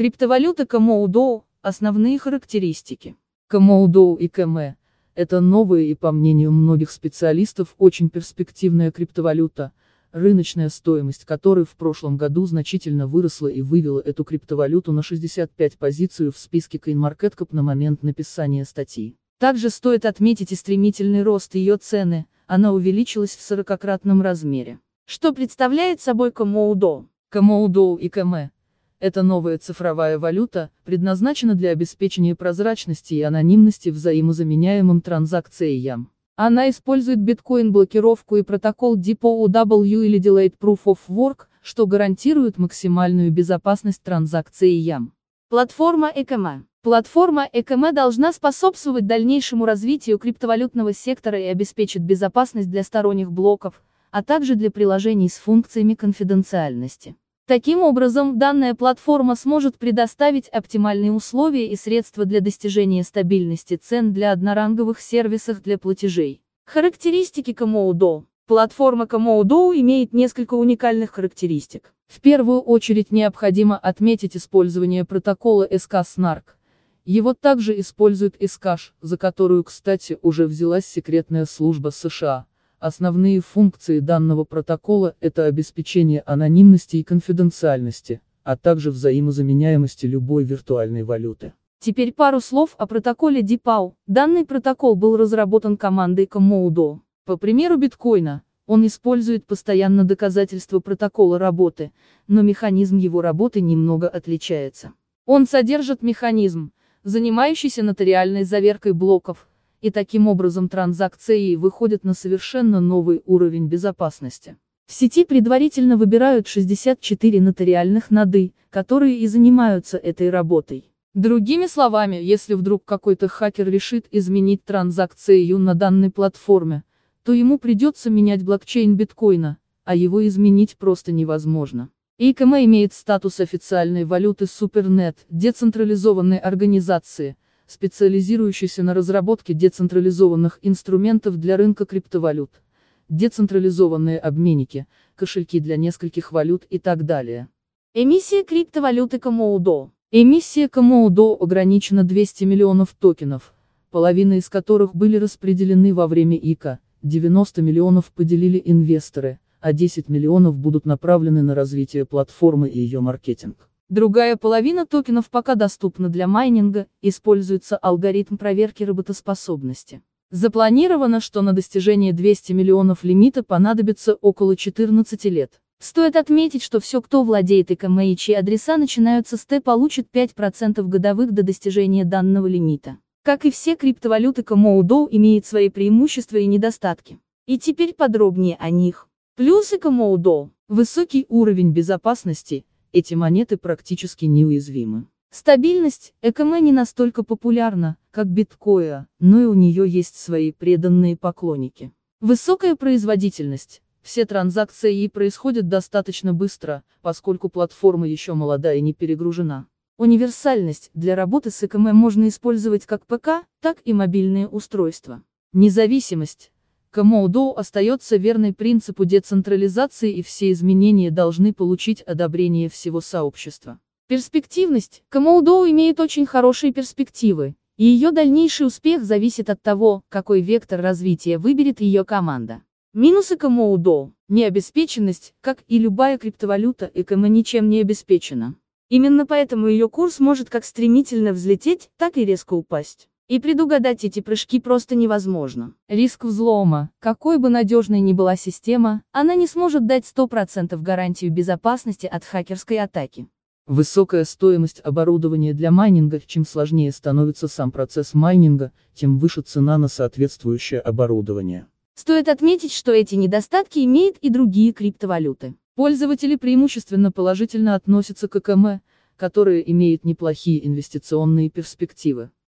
Криптовалюта Komodo – основные характеристики. Камоудоу и КМ – это новая и, по мнению многих специалистов, очень перспективная криптовалюта, рыночная стоимость которой в прошлом году значительно выросла и вывела эту криптовалюту на 65 позицию в списке CoinMarketCap на момент написания статьи. Также стоит отметить и стремительный рост ее цены, она увеличилась в 40-кратном размере. Что представляет собой Komodo? Komodo и КМ эта новая цифровая валюта предназначена для обеспечения прозрачности и анонимности взаимозаменяемым транзакциям. Она использует биткоин-блокировку и протокол DPoW или Delayed Proof of Work, что гарантирует максимальную безопасность транзакциям. Платформа ЭКМ. Платформа ЭКМ должна способствовать дальнейшему развитию криптовалютного сектора и обеспечит безопасность для сторонних блоков, а также для приложений с функциями конфиденциальности. Таким образом, данная платформа сможет предоставить оптимальные условия и средства для достижения стабильности цен для одноранговых сервисов для платежей. Характеристики Comodo. Платформа Comodo имеет несколько уникальных характеристик. В первую очередь необходимо отметить использование протокола SK-SNARK. Его также использует SCASH, за которую, кстати, уже взялась секретная служба США. Основные функции данного протокола – это обеспечение анонимности и конфиденциальности, а также взаимозаменяемости любой виртуальной валюты. Теперь пару слов о протоколе DPoW. Данный протокол был разработан командой Comodo. По примеру биткоина, он использует постоянно доказательства протокола работы, но механизм его работы немного отличается. Он содержит механизм, занимающийся нотариальной заверкой блоков, и таким образом транзакции выходят на совершенно новый уровень безопасности. В сети предварительно выбирают 64 нотариальных ноды, которые и занимаются этой работой. Другими словами, если вдруг какой-то хакер решит изменить транзакцию на данной платформе, то ему придется менять блокчейн биткоина, а его изменить просто невозможно. ИКМ имеет статус официальной валюты Супернет, децентрализованной организации, специализирующийся на разработке децентрализованных инструментов для рынка криптовалют, децентрализованные обменники, кошельки для нескольких валют и так далее. Эмиссия криптовалюты Комоудо. Эмиссия Комоудо ограничена 200 миллионов токенов, половина из которых были распределены во время ИКа, 90 миллионов поделили инвесторы, а 10 миллионов будут направлены на развитие платформы и ее маркетинг. Другая половина токенов пока доступна для майнинга, используется алгоритм проверки работоспособности. Запланировано, что на достижение 200 миллионов лимита понадобится около 14 лет. Стоит отметить, что все, кто владеет ИКМ и чьи адреса начинаются с Т, получит 5% годовых до достижения данного лимита. Как и все криптовалюты Комоудоу имеет свои преимущества и недостатки. И теперь подробнее о них. Плюсы Комоудоу. Высокий уровень безопасности, эти монеты практически неуязвимы. Стабильность, ЭКМ не настолько популярна, как биткоин, но и у нее есть свои преданные поклонники. Высокая производительность. Все транзакции происходят достаточно быстро, поскольку платформа еще молода и не перегружена. Универсальность. Для работы с ЭКМ можно использовать как ПК, так и мобильные устройства. Независимость. Комоудоу остается верной принципу децентрализации и все изменения должны получить одобрение всего сообщества. Перспективность. Комоудоу имеет очень хорошие перспективы, и ее дальнейший успех зависит от того, какой вектор развития выберет ее команда. Минусы Комоудоу. Необеспеченность, как и любая криптовалюта, ЭКМ ничем не обеспечена. Именно поэтому ее курс может как стремительно взлететь, так и резко упасть. И предугадать эти прыжки просто невозможно. Риск взлома. Какой бы надежной ни была система, она не сможет дать 100% гарантию безопасности от хакерской атаки. Высокая стоимость оборудования для майнинга, чем сложнее становится сам процесс майнинга, тем выше цена на соответствующее оборудование. Стоит отметить, что эти недостатки имеют и другие криптовалюты. Пользователи преимущественно положительно относятся к ЭКМ, которые имеют неплохие инвестиционные перспективы.